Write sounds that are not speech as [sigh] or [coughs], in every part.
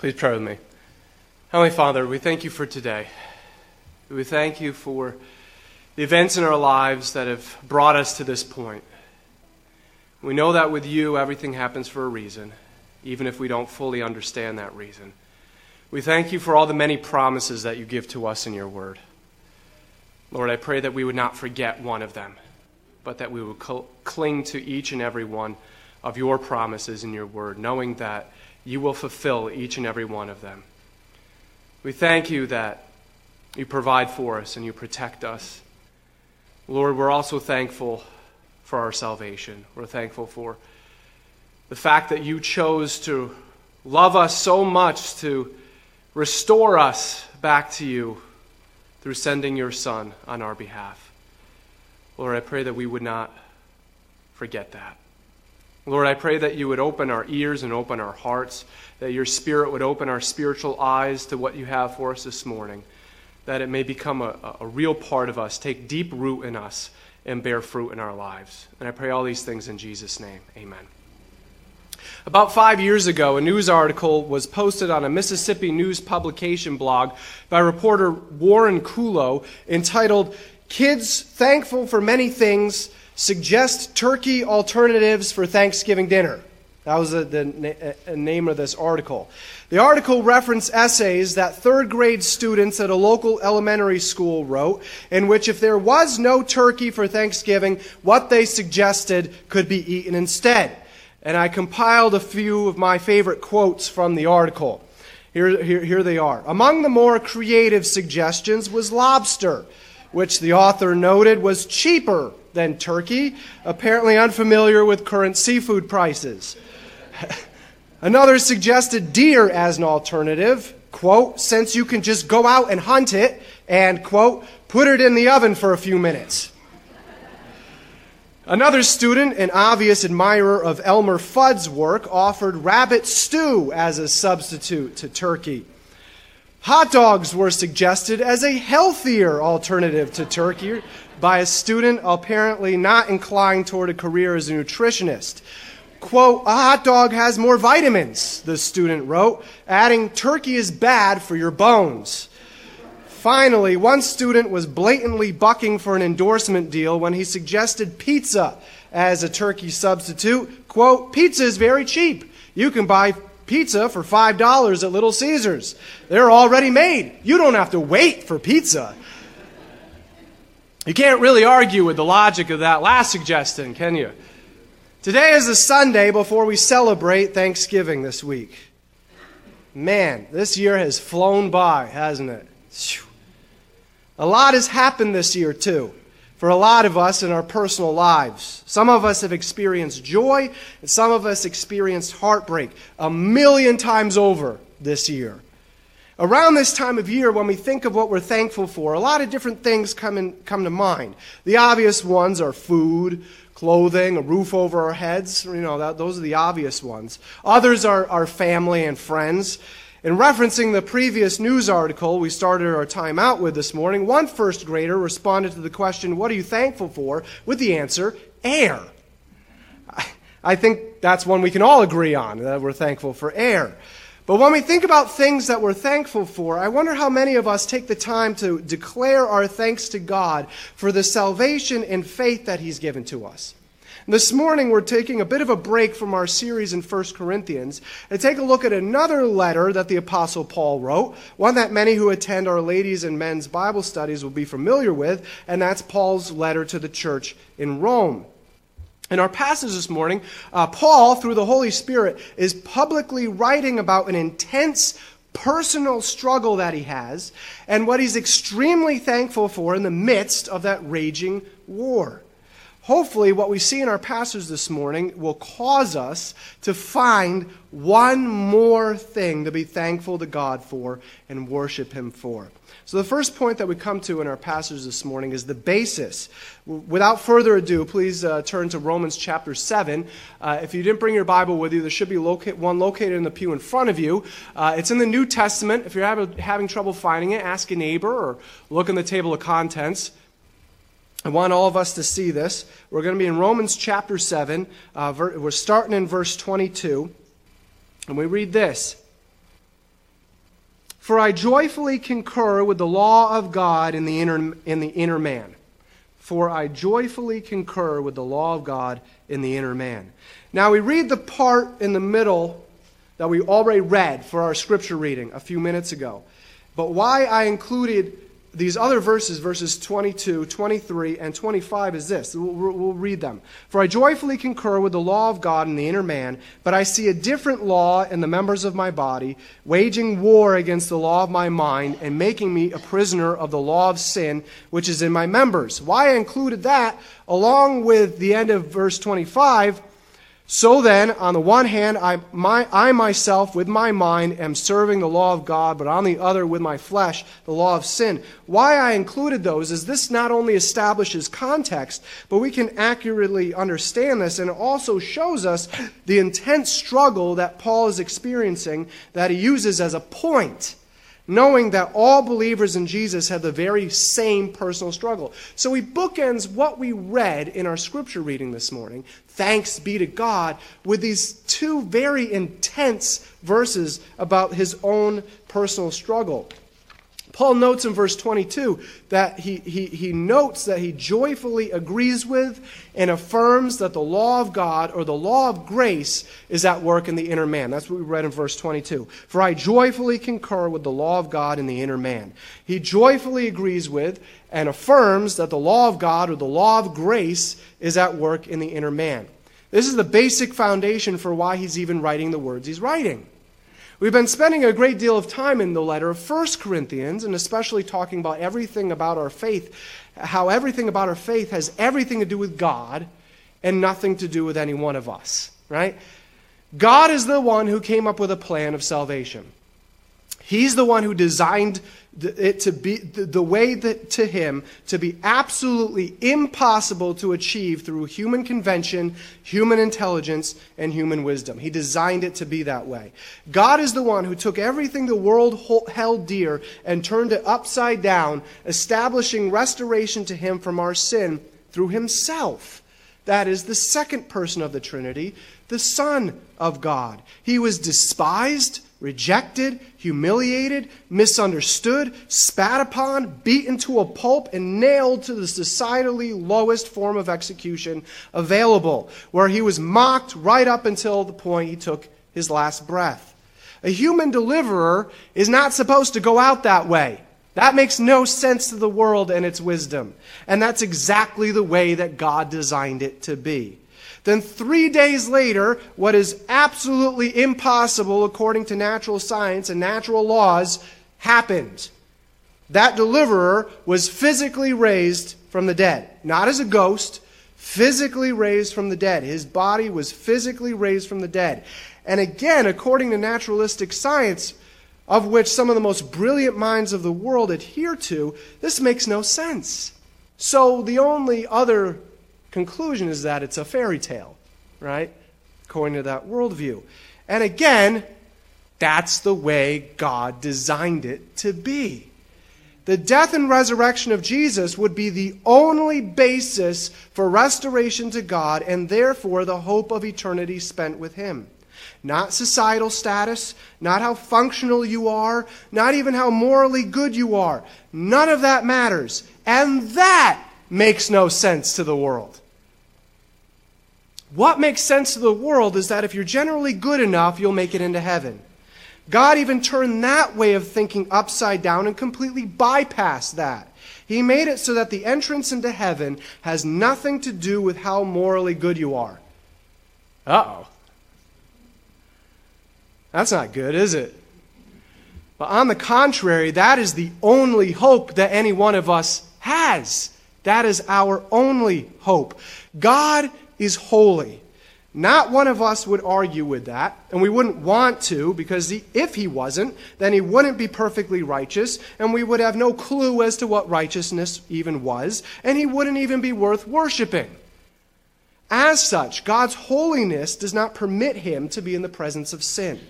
Please pray with me. Heavenly Father, we thank you for today. We thank you for the events in our lives that have brought us to this point. We know that with you, everything happens for a reason, even if we don't fully understand that reason. We thank you for all the many promises that you give to us in your word. Lord, I pray that we would not forget one of them, but that we would cl- cling to each and every one of your promises in your word, knowing that you will fulfill each and every one of them. We thank you that you provide for us and you protect us. Lord, we're also thankful for our salvation. We're thankful for the fact that you chose to love us so much to restore us back to you through sending your Son on our behalf. Lord, I pray that we would not forget that. Lord, I pray that you would open our ears and open our hearts, that your Spirit would open our spiritual eyes to what you have for us this morning, that it may become a, a real part of us, take deep root in us, and bear fruit in our lives. And I pray all these things in Jesus' name. Amen. About five years ago, a news article was posted on a Mississippi news publication blog by reporter Warren Kulo entitled, Kids Thankful for Many Things suggest turkey alternatives for Thanksgiving dinner. That was the, the, uh, name of this article. The article referenced essays that third grade students at a local elementary school wrote, in which, if there was no turkey for Thanksgiving, what they suggested could be eaten instead. And I compiled a few of my favorite quotes from the article. Here, here, here they are. Among the more creative suggestions was lobster, which the author noted was cheaper than turkey, apparently unfamiliar with current seafood prices. Another suggested deer as an alternative, quote, since you can just go out and hunt it and, quote, put it in the oven for a few minutes. Another student, an obvious admirer of Elmer Fudd's work, offered rabbit stew as a substitute to turkey. Hot dogs were suggested as a healthier alternative to turkey, by a student apparently not inclined toward a career as a nutritionist. Quote, a hot dog has more vitamins, the student wrote, adding, turkey is bad for your bones. Finally, one student was blatantly bucking for an endorsement deal when he suggested pizza as a turkey substitute. Quote, pizza is very cheap. You can buy pizza for $5 at Little Caesars. They're already made. You don't have to wait for pizza. You can't really argue with the logic of that last suggestion, can you? Today is the Sunday before we celebrate Thanksgiving this week. Man, this year has flown by, hasn't it? A lot has happened this year, too, for a lot of us in our personal lives. Some of us have experienced joy, and some of us experienced heartbreak a million times over this year. Around this time of year, when we think of what we're thankful for, a lot of different things come, in, come to mind. The obvious ones are food, clothing, a roof over our heads. You know, that, those are the obvious ones. Others are our family and friends. In referencing the previous news article we started our time out with this morning, one first grader responded to the question, What are you thankful for? with the answer, air. I think that's one we can all agree on, that we're thankful for air. But when we think about things that we're thankful for, I wonder how many of us take the time to declare our thanks to God for the salvation and faith that He's given to us. This morning, we're taking a bit of a break from our series in 1 Corinthians and take a look at another letter that the Apostle Paul wrote, one that many who attend our ladies' and men's Bible studies will be familiar with, and that's Paul's letter to the church in Rome. In our passage this morning, uh, Paul, through the Holy Spirit, is publicly writing about an intense personal struggle that he has and what he's extremely thankful for in the midst of that raging war. Hopefully, what we see in our passage this morning will cause us to find one more thing to be thankful to God for and worship Him for. So, the first point that we come to in our passage this morning is the basis. Without further ado, please uh, turn to Romans chapter 7. Uh, if you didn't bring your Bible with you, there should be loca- one located in the pew in front of you. Uh, it's in the New Testament. If you're having, having trouble finding it, ask a neighbor or look in the table of contents. I want all of us to see this. We're going to be in Romans chapter 7. Uh, ver- we're starting in verse 22. And we read this For I joyfully concur with the law of God in the inner, in the inner man. For I joyfully concur with the law of God in the inner man. Now we read the part in the middle that we already read for our scripture reading a few minutes ago. But why I included these other verses, verses 22, 23, and 25, is this. We'll, we'll, read them. For I joyfully concur with the law of God in the inner man, but I see a different law in the members of my body, waging war against the law of my mind, and making me a prisoner of the law of sin, which is in my members. Why I included that, along with the end of verse 25, so then, on the one hand, I, my, I, myself, with my mind, am serving the law of God, but on the other, with my flesh, the law of sin. Why I included those is this not only establishes context, but we can accurately understand this, and it also shows us the intense struggle that Paul is experiencing that he uses as a point knowing that all believers in Jesus have the very same personal struggle. So he bookends what we read in our scripture reading this morning, thanks be to God, with these two very intense verses about his own personal struggle. Paul notes in verse 22 that he, he, he notes that he joyfully agrees with and affirms that the law of God or the law of grace is at work in the inner man. That's what we read in verse 22. For I joyfully concur with the law of God in the inner man. He joyfully agrees with and affirms that the law of God or the law of grace is at work in the inner man. This is the basic foundation for why he's even writing the words he's writing. We've been spending a great deal of time in the letter of 1 Corinthians, and especially talking about everything about our faith, how everything about our faith has everything to do with God and nothing to do with any one of us, right? God is the one who came up with a plan of salvation. He's the one who designed it to be the way that to him to be absolutely impossible to achieve through human convention, human intelligence, and human wisdom. He designed it to be that way. God is the one who took everything the world held dear and turned it upside down, establishing restoration to him from our sin through himself. That is the second person of the Trinity, the Son of God. He was despised rejected, humiliated, misunderstood, spat upon, beaten to a pulp, and nailed to the societally lowest form of execution available, where he was mocked right up until the point he took his last breath. A human deliverer is not supposed to go out that way. That makes no sense to the world and its wisdom. And that's exactly the way that God designed it to be. Then, three days later, what is absolutely impossible according to natural science and natural laws happened. That deliverer was physically raised from the dead. Not as a ghost, physically raised from the dead. His body was physically raised from the dead. And again, according to naturalistic science, of which some of the most brilliant minds of the world adhere to, this makes no sense. So the only other conclusion is that it's a fairy tale, right? According to that worldview. And again, that's the way God designed it to be. The death and resurrection of Jesus would be the only basis for restoration to God and therefore the hope of eternity spent with Him. Not societal status, not how functional you are, not even how morally good you are. None of that matters. And that makes no sense to the world. What makes sense to the world is that if you're generally good enough, you'll make it into heaven. God even turned that way of thinking upside down and completely bypassed that. He made it so that the entrance into heaven has nothing to do with how morally good you are. Uh oh. That's not good, is it? But on the contrary, that is the only hope that any one of us has. That is our only hope. God is holy. Not one of us would argue with that, and we wouldn't want to, because if he wasn't, then he wouldn't be perfectly righteous, and we would have no clue as to what righteousness even was, and he wouldn't even be worth worshiping. As such, God's holiness does not permit him to be in the presence of sin.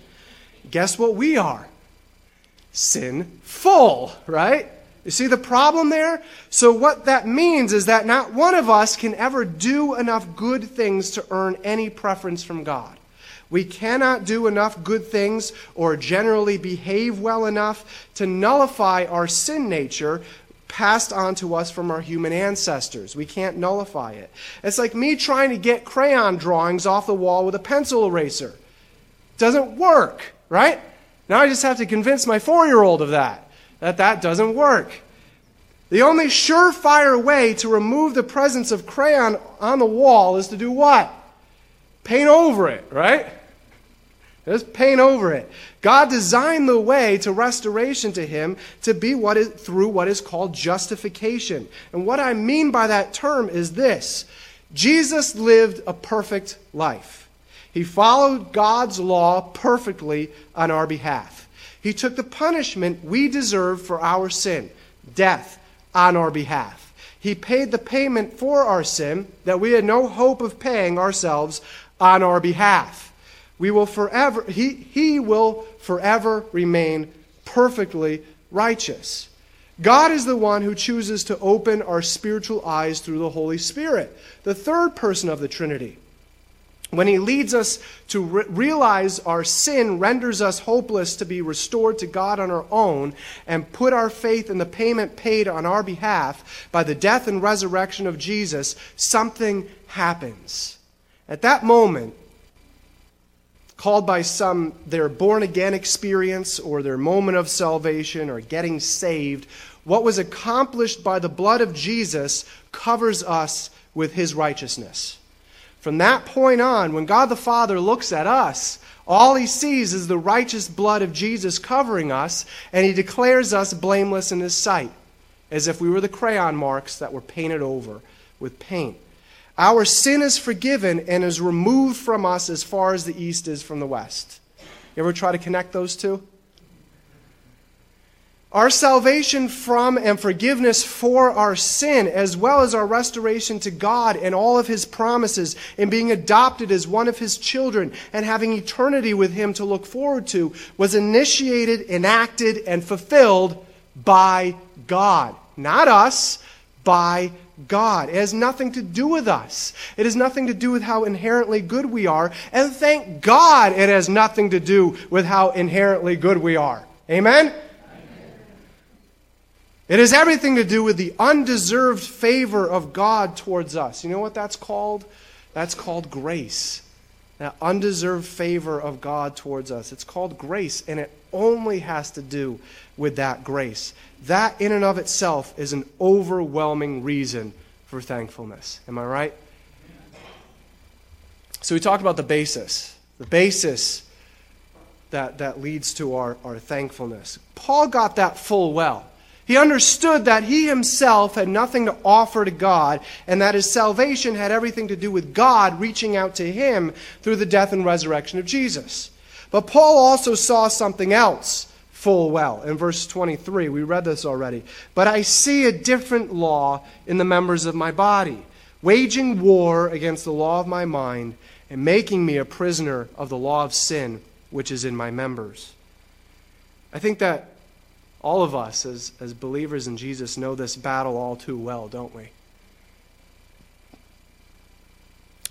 Guess what we are? Sinful, right? You see the problem there? So, what that means is that not one of us can ever do enough good things to earn any preference from God. We cannot do enough good things or generally behave well enough to nullify our sin nature passed on to us from our human ancestors. We can't nullify it. It's like me trying to get crayon drawings off the wall with a pencil eraser. Doesn't work, right? Now I just have to convince my four year old of that, that that doesn't work. The only surefire way to remove the presence of crayon on the wall is to do what? Paint over it, right? Just paint over it. God designed the way to restoration to him to be what is, through what is called justification. And what I mean by that term is this Jesus lived a perfect life. He followed God's law perfectly on our behalf. He took the punishment we deserve for our sin, death, on our behalf. He paid the payment for our sin that we had no hope of paying ourselves on our behalf. We will forever, he, he will forever remain perfectly righteous. God is the one who chooses to open our spiritual eyes through the Holy Spirit, the third person of the Trinity. When he leads us to re- realize our sin renders us hopeless to be restored to God on our own and put our faith in the payment paid on our behalf by the death and resurrection of Jesus, something happens. At that moment, called by some their born again experience or their moment of salvation or getting saved, what was accomplished by the blood of Jesus covers us with his righteousness. From that point on, when God the Father looks at us, all he sees is the righteous blood of Jesus covering us, and he declares us blameless in his sight, as if we were the crayon marks that were painted over with paint. Our sin is forgiven and is removed from us as far as the east is from the west. You ever try to connect those two? Our salvation from and forgiveness for our sin, as well as our restoration to God and all of His promises, and being adopted as one of His children and having eternity with Him to look forward to, was initiated, enacted, and fulfilled by God. Not us, by God. It has nothing to do with us. It has nothing to do with how inherently good we are. And thank God it has nothing to do with how inherently good we are. Amen? It has everything to do with the undeserved favor of God towards us. You know what that's called? That's called grace. That undeserved favor of God towards us. It's called grace, and it only has to do with that grace. That, in and of itself, is an overwhelming reason for thankfulness. Am I right? So, we talked about the basis. The basis that, that leads to our, our thankfulness. Paul got that full well. He understood that he himself had nothing to offer to God and that his salvation had everything to do with God reaching out to him through the death and resurrection of Jesus. But Paul also saw something else full well. In verse 23, we read this already. But I see a different law in the members of my body, waging war against the law of my mind and making me a prisoner of the law of sin which is in my members. I think that all of us, as, as believers in Jesus, know this battle all too well, don't we?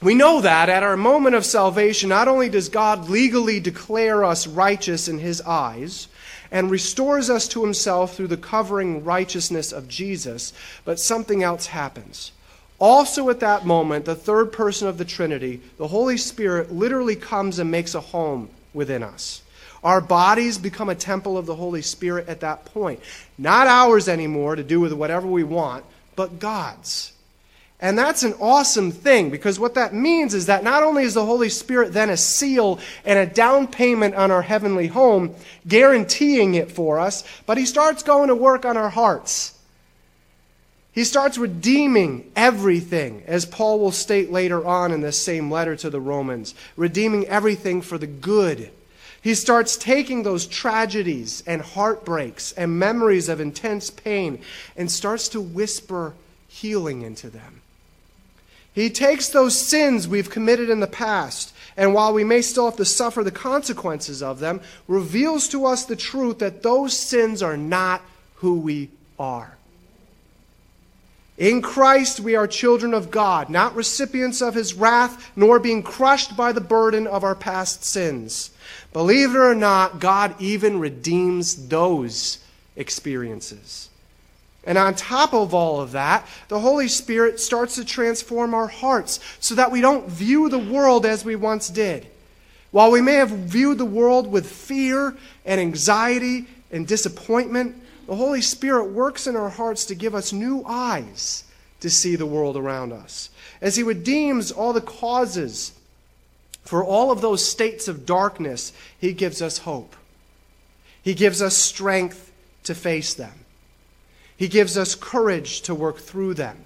We know that at our moment of salvation, not only does God legally declare us righteous in His eyes and restores us to Himself through the covering righteousness of Jesus, but something else happens. Also, at that moment, the third person of the Trinity, the Holy Spirit, literally comes and makes a home within us. Our bodies become a temple of the Holy Spirit at that point. Not ours anymore to do with whatever we want, but God's. And that's an awesome thing because what that means is that not only is the Holy Spirit then a seal and a down payment on our heavenly home, guaranteeing it for us, but He starts going to work on our hearts. He starts redeeming everything, as Paul will state later on in this same letter to the Romans, redeeming everything for the good he starts taking those tragedies and heartbreaks and memories of intense pain and starts to whisper healing into them. He takes those sins we've committed in the past, and while we may still have to suffer the consequences of them, reveals to us the truth that those sins are not who we are. In Christ, we are children of God, not recipients of his wrath, nor being crushed by the burden of our past sins. Believe it or not, God even redeems those experiences. And on top of all of that, the Holy Spirit starts to transform our hearts so that we don't view the world as we once did. While we may have viewed the world with fear and anxiety and disappointment, the Holy Spirit works in our hearts to give us new eyes to see the world around us. As He redeems all the causes for all of those states of darkness, He gives us hope. He gives us strength to face them. He gives us courage to work through them.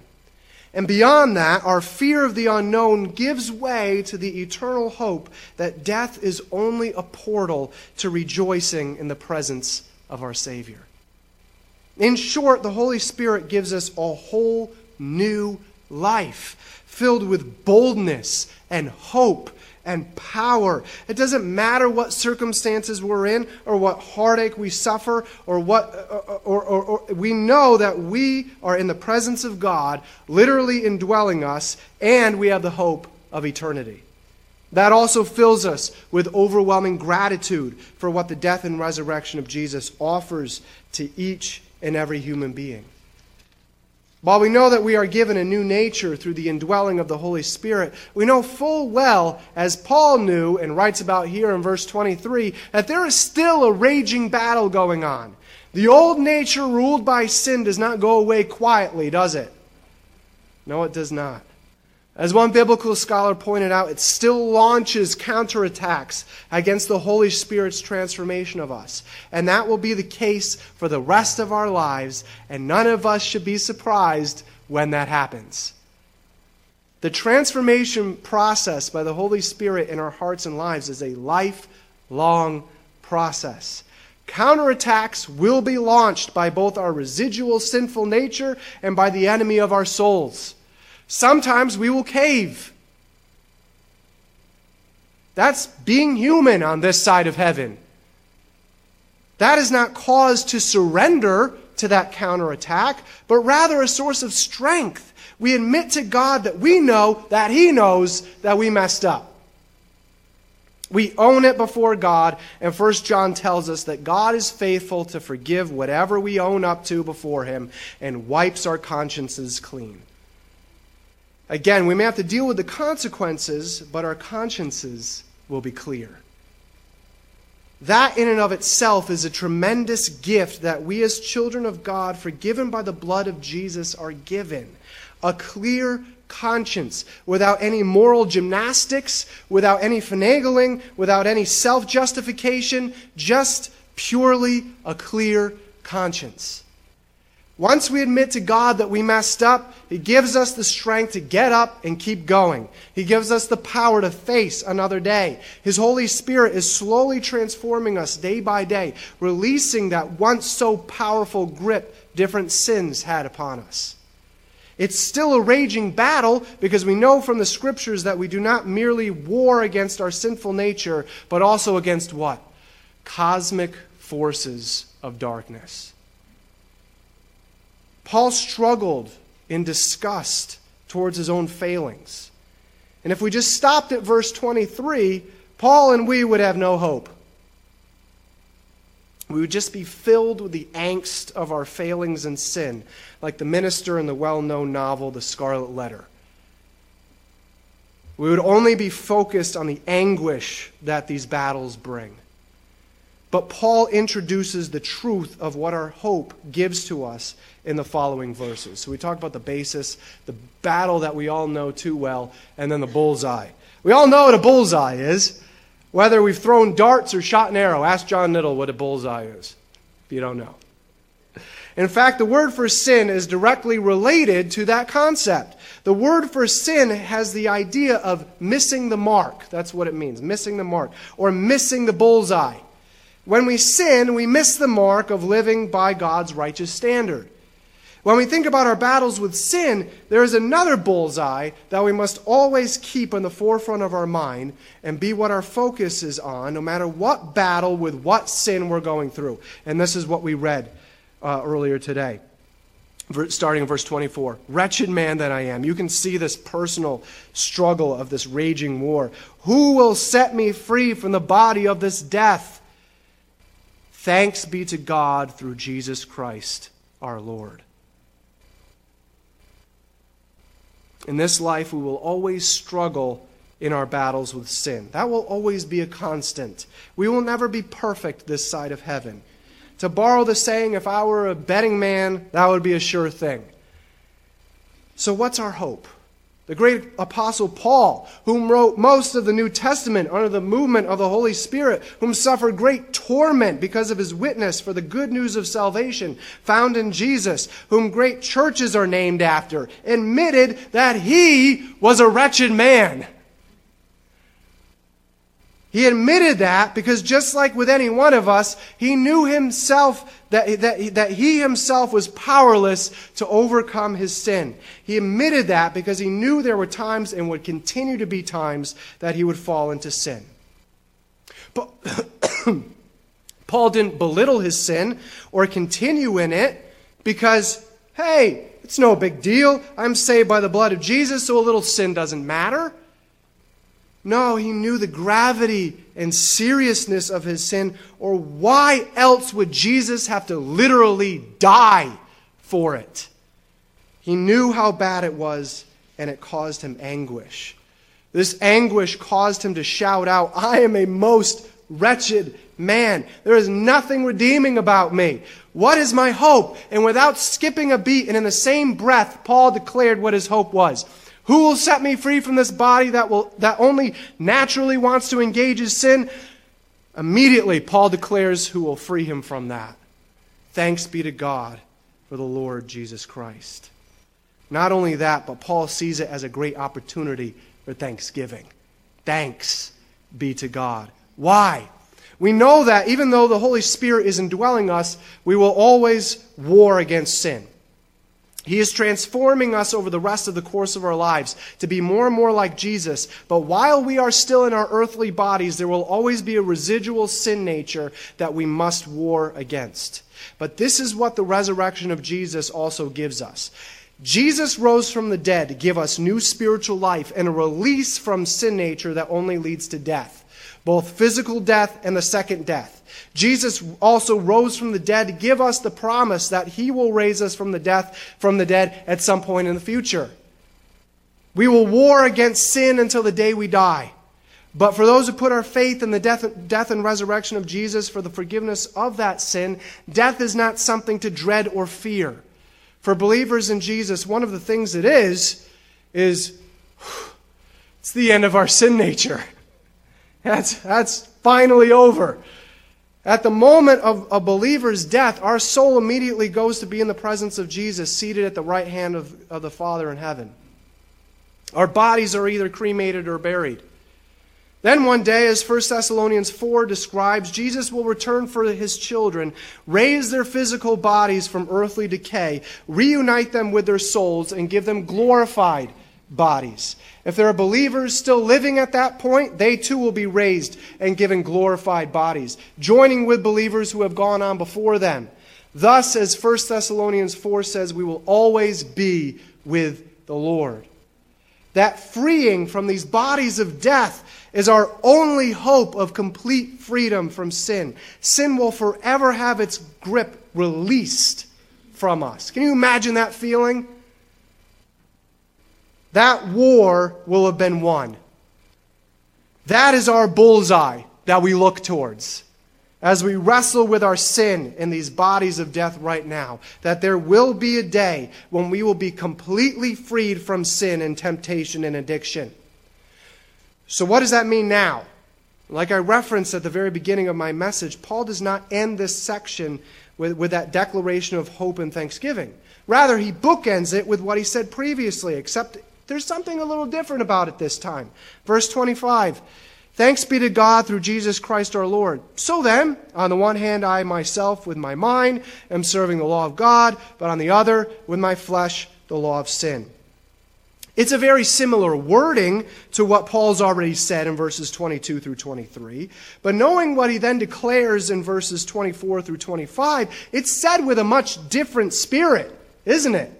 And beyond that, our fear of the unknown gives way to the eternal hope that death is only a portal to rejoicing in the presence of our Savior. In short, the Holy Spirit gives us a whole new life filled with boldness and hope and power. It doesn't matter what circumstances we're in or what heartache we suffer or what uh, or, or, or, we know that we are in the presence of God, literally indwelling us, and we have the hope of eternity. That also fills us with overwhelming gratitude for what the death and resurrection of Jesus offers to each in every human being. While we know that we are given a new nature through the indwelling of the Holy Spirit, we know full well, as Paul knew and writes about here in verse 23, that there is still a raging battle going on. The old nature ruled by sin does not go away quietly, does it? No, it does not. As one biblical scholar pointed out, it still launches counterattacks against the Holy Spirit's transformation of us. And that will be the case for the rest of our lives, and none of us should be surprised when that happens. The transformation process by the Holy Spirit in our hearts and lives is a lifelong process. Counterattacks will be launched by both our residual sinful nature and by the enemy of our souls. Sometimes we will cave. That's being human on this side of heaven. That is not cause to surrender to that counterattack, but rather a source of strength. We admit to God that we know that He knows that we messed up. We own it before God, and First John tells us that God is faithful to forgive whatever we own up to before Him and wipes our consciences clean. Again, we may have to deal with the consequences, but our consciences will be clear. That, in and of itself, is a tremendous gift that we, as children of God, forgiven by the blood of Jesus, are given. A clear conscience, without any moral gymnastics, without any finagling, without any self justification, just purely a clear conscience. Once we admit to God that we messed up, He gives us the strength to get up and keep going. He gives us the power to face another day. His Holy Spirit is slowly transforming us day by day, releasing that once so powerful grip different sins had upon us. It's still a raging battle because we know from the scriptures that we do not merely war against our sinful nature, but also against what? Cosmic forces of darkness. Paul struggled in disgust towards his own failings. And if we just stopped at verse 23, Paul and we would have no hope. We would just be filled with the angst of our failings and sin, like the minister in the well known novel, The Scarlet Letter. We would only be focused on the anguish that these battles bring. But Paul introduces the truth of what our hope gives to us in the following verses. So we talk about the basis, the battle that we all know too well, and then the bullseye. We all know what a bullseye is, whether we've thrown darts or shot an arrow. Ask John Niddle what a bullseye is, if you don't know. In fact, the word for sin is directly related to that concept. The word for sin has the idea of missing the mark. That's what it means, missing the mark, or missing the bullseye. When we sin, we miss the mark of living by God's righteous standard. When we think about our battles with sin, there is another bullseye that we must always keep in the forefront of our mind and be what our focus is on, no matter what battle with what sin we're going through. And this is what we read uh, earlier today. starting in verse 24. Wretched man that I am. You can see this personal struggle of this raging war. Who will set me free from the body of this death? Thanks be to God through Jesus Christ our Lord. In this life, we will always struggle in our battles with sin. That will always be a constant. We will never be perfect this side of heaven. To borrow the saying, if I were a betting man, that would be a sure thing. So, what's our hope? The great apostle Paul, whom wrote most of the New Testament under the movement of the Holy Spirit, whom suffered great torment because of his witness for the good news of salvation found in Jesus, whom great churches are named after, admitted that he was a wretched man. He admitted that because just like with any one of us, he knew himself that, that, that he himself was powerless to overcome his sin. He admitted that because he knew there were times and would continue to be times that he would fall into sin. But [coughs] Paul didn't belittle his sin or continue in it because, hey, it's no big deal. I'm saved by the blood of Jesus, so a little sin doesn't matter. No, he knew the gravity and seriousness of his sin, or why else would Jesus have to literally die for it? He knew how bad it was, and it caused him anguish. This anguish caused him to shout out, I am a most wretched man. There is nothing redeeming about me. What is my hope? And without skipping a beat, and in the same breath, Paul declared what his hope was. Who will set me free from this body that, will, that only naturally wants to engage in sin? Immediately, Paul declares who will free him from that. Thanks be to God for the Lord Jesus Christ. Not only that, but Paul sees it as a great opportunity for thanksgiving. Thanks be to God. Why? We know that even though the Holy Spirit is indwelling us, we will always war against sin. He is transforming us over the rest of the course of our lives to be more and more like Jesus. But while we are still in our earthly bodies, there will always be a residual sin nature that we must war against. But this is what the resurrection of Jesus also gives us. Jesus rose from the dead to give us new spiritual life and a release from sin nature that only leads to death, both physical death and the second death. Jesus also rose from the dead to give us the promise that he will raise us from the death from the dead at some point in the future. We will war against sin until the day we die. But for those who put our faith in the death, death and resurrection of Jesus for the forgiveness of that sin, death is not something to dread or fear. For believers in Jesus, one of the things it is, is [sighs] it's the end of our sin nature. That's, that's finally over. At the moment of a believer's death, our soul immediately goes to be in the presence of Jesus, seated at the right hand of, of the Father in heaven. Our bodies are either cremated or buried. Then one day, as 1 Thessalonians 4 describes, Jesus will return for his children, raise their physical bodies from earthly decay, reunite them with their souls, and give them glorified bodies. If there are believers still living at that point, they too will be raised and given glorified bodies, joining with believers who have gone on before them. Thus, as 1 Thessalonians 4 says, we will always be with the Lord. That freeing from these bodies of death is our only hope of complete freedom from sin. Sin will forever have its grip released from us. Can you imagine that feeling? That war will have been won. That is our bullseye that we look towards as we wrestle with our sin in these bodies of death right now. That there will be a day when we will be completely freed from sin and temptation and addiction. So, what does that mean now? Like I referenced at the very beginning of my message, Paul does not end this section with, with that declaration of hope and thanksgiving. Rather, he bookends it with what he said previously, except there's something a little different about it this time. Verse 25 Thanks be to God through Jesus Christ our Lord. So then, on the one hand, I myself with my mind am serving the law of God, but on the other, with my flesh, the law of sin. It's a very similar wording to what Paul's already said in verses 22 through 23. But knowing what he then declares in verses 24 through 25, it's said with a much different spirit. isn't it?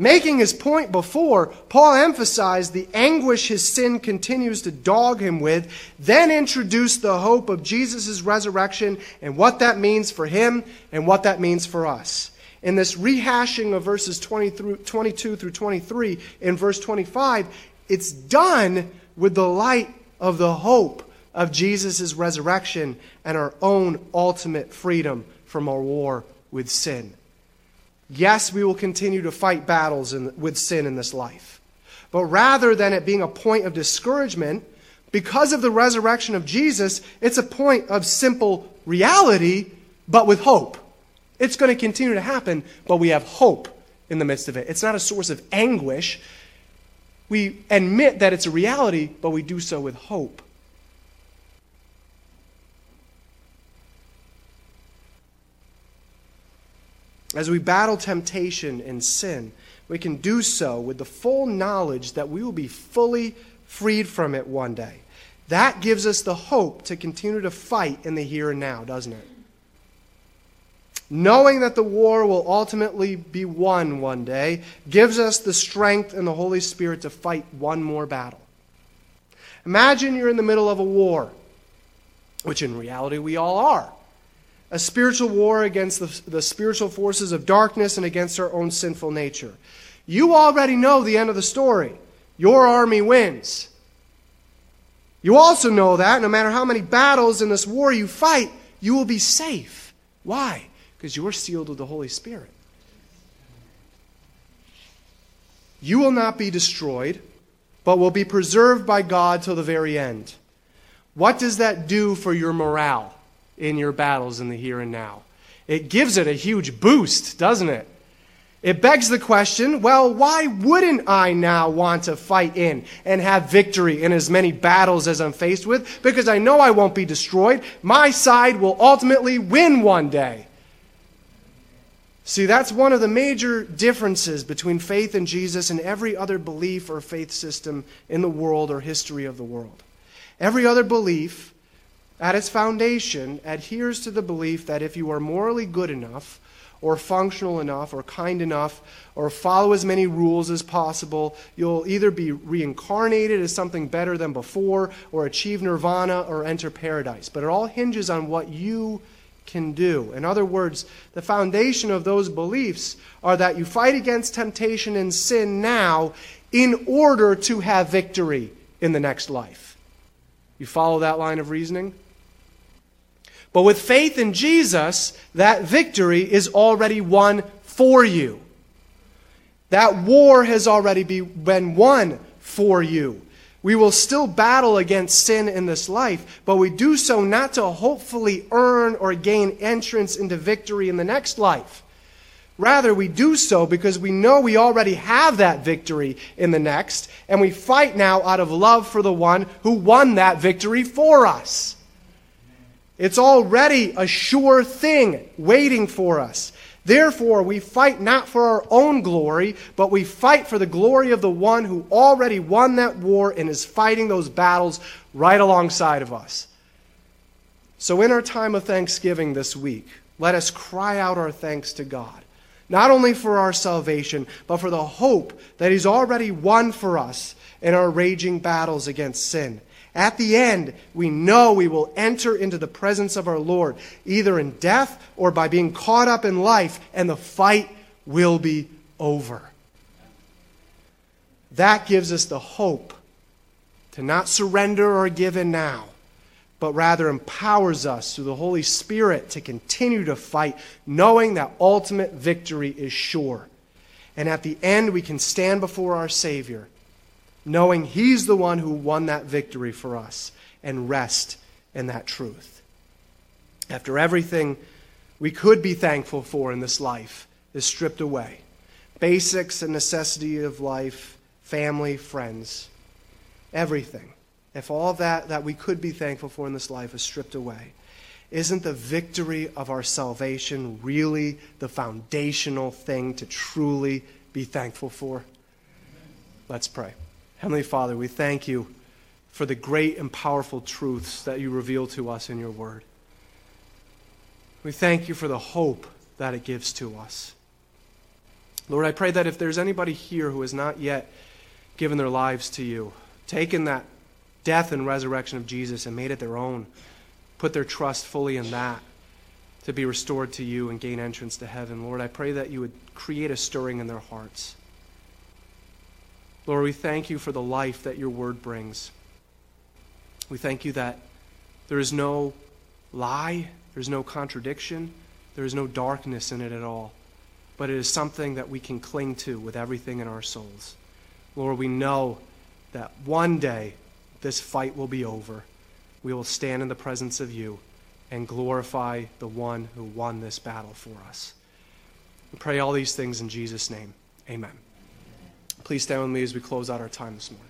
Making his point before, Paul emphasized the anguish his sin continues to dog him with, then introduced the hope of Jesus' resurrection and what that means for him and what that means for us. In this rehashing of verses 20 through, 22 through 23, in verse 25, it's done with the light of the hope of Jesus' resurrection and our own ultimate freedom from our war with sin. Yes, we will continue to fight battles in, with sin in this life. But rather than it being a point of discouragement, because of the resurrection of Jesus, it's a point of simple reality, but with hope. It's going to continue to happen, but we have hope in the midst of it. It's not a source of anguish. We admit that it's a reality, but we do so with hope. As we battle temptation and sin, we can do so with the full knowledge that we will be fully freed from it one day. That gives us the hope to continue to fight in the here and now, doesn't it? Knowing that the war will ultimately be won one day gives us the strength and the Holy Spirit to fight one more battle. Imagine you're in the middle of a war, which in reality we all are a spiritual war against the, the spiritual forces of darkness and against our own sinful nature. You already know the end of the story. Your army wins. You also know that no matter how many battles in this war you fight, you will be safe. Why? Because you are sealed with the Holy Spirit. You will not be destroyed, but will be preserved by God till the very end. What does that do for your morale? In your battles in the here and now. It gives it a huge boost, doesn't it? It begs the question well, why wouldn't I now want to fight in and have victory in as many battles as I'm faced with? Because I know I won't be destroyed. My side will ultimately win one day. See, that's one of the major differences between faith in Jesus and every other belief or faith system in the world or history of the world. Every other belief at its foundation, adheres to the belief that if you are morally good enough, or functional enough, or kind enough, or follow as many rules as possible, you'll either be reincarnated as something better than before, or achieve nirvana, or enter paradise. But it all hinges on what you can do. In other words, the foundation of those beliefs are that you fight against temptation and sin now in order to have victory in the next life. You follow that line of reasoning? But with faith in Jesus, that victory is already won for you. That war has already be, been won for you. We will still battle against sin in this life, but we do so not to hopefully earn or gain entrance into victory in the next life. Rather, we do so because we know we already have that victory in the next, and we fight now out of love for the one who won that victory for us. It's already a sure thing waiting for us. Therefore, we fight not for our own glory, but we fight for the glory of the one who already won that war and is fighting those battles right alongside of us. So, in our time of thanksgiving this week, let us cry out our thanks to God, not only for our salvation, but for the hope that He's already won for us in our raging battles against sin. At the end, we know we will enter into the presence of our Lord, either in death or by being caught up in life, and the fight will be over. That gives us the hope to not surrender or give in now, but rather empowers us through the Holy Spirit to continue to fight, knowing that ultimate victory is sure. And at the end, we can stand before our Savior knowing He's the one who won that victory for us, and rest in that truth. After everything we could be thankful for in this life is stripped away basics and necessity of life, family, friends, everything. If all that that we could be thankful for in this life is stripped away, isn't the victory of our salvation really the foundational thing to truly be thankful for? Let's pray. Heavenly Father, we thank you for the great and powerful truths that you reveal to us in your word. We thank you for the hope that it gives to us. Lord, I pray that if there's anybody here who has not yet given their lives to you, taken that death and resurrection of Jesus and made it their own, put their trust fully in that to be restored to you and gain entrance to heaven, Lord, I pray that you would create a stirring in their hearts. Lord, we thank you for the life that your word brings. We thank you that there is no lie, there's no contradiction, there is no darkness in it at all but it is something that we can cling to with everything in our souls. Lord, we know that one day this fight will be over. We will stand in the presence of you and glorify the one who won this battle for us. We pray all these things in Jesus' name. Amen. Please stand with me as we close out our time this morning.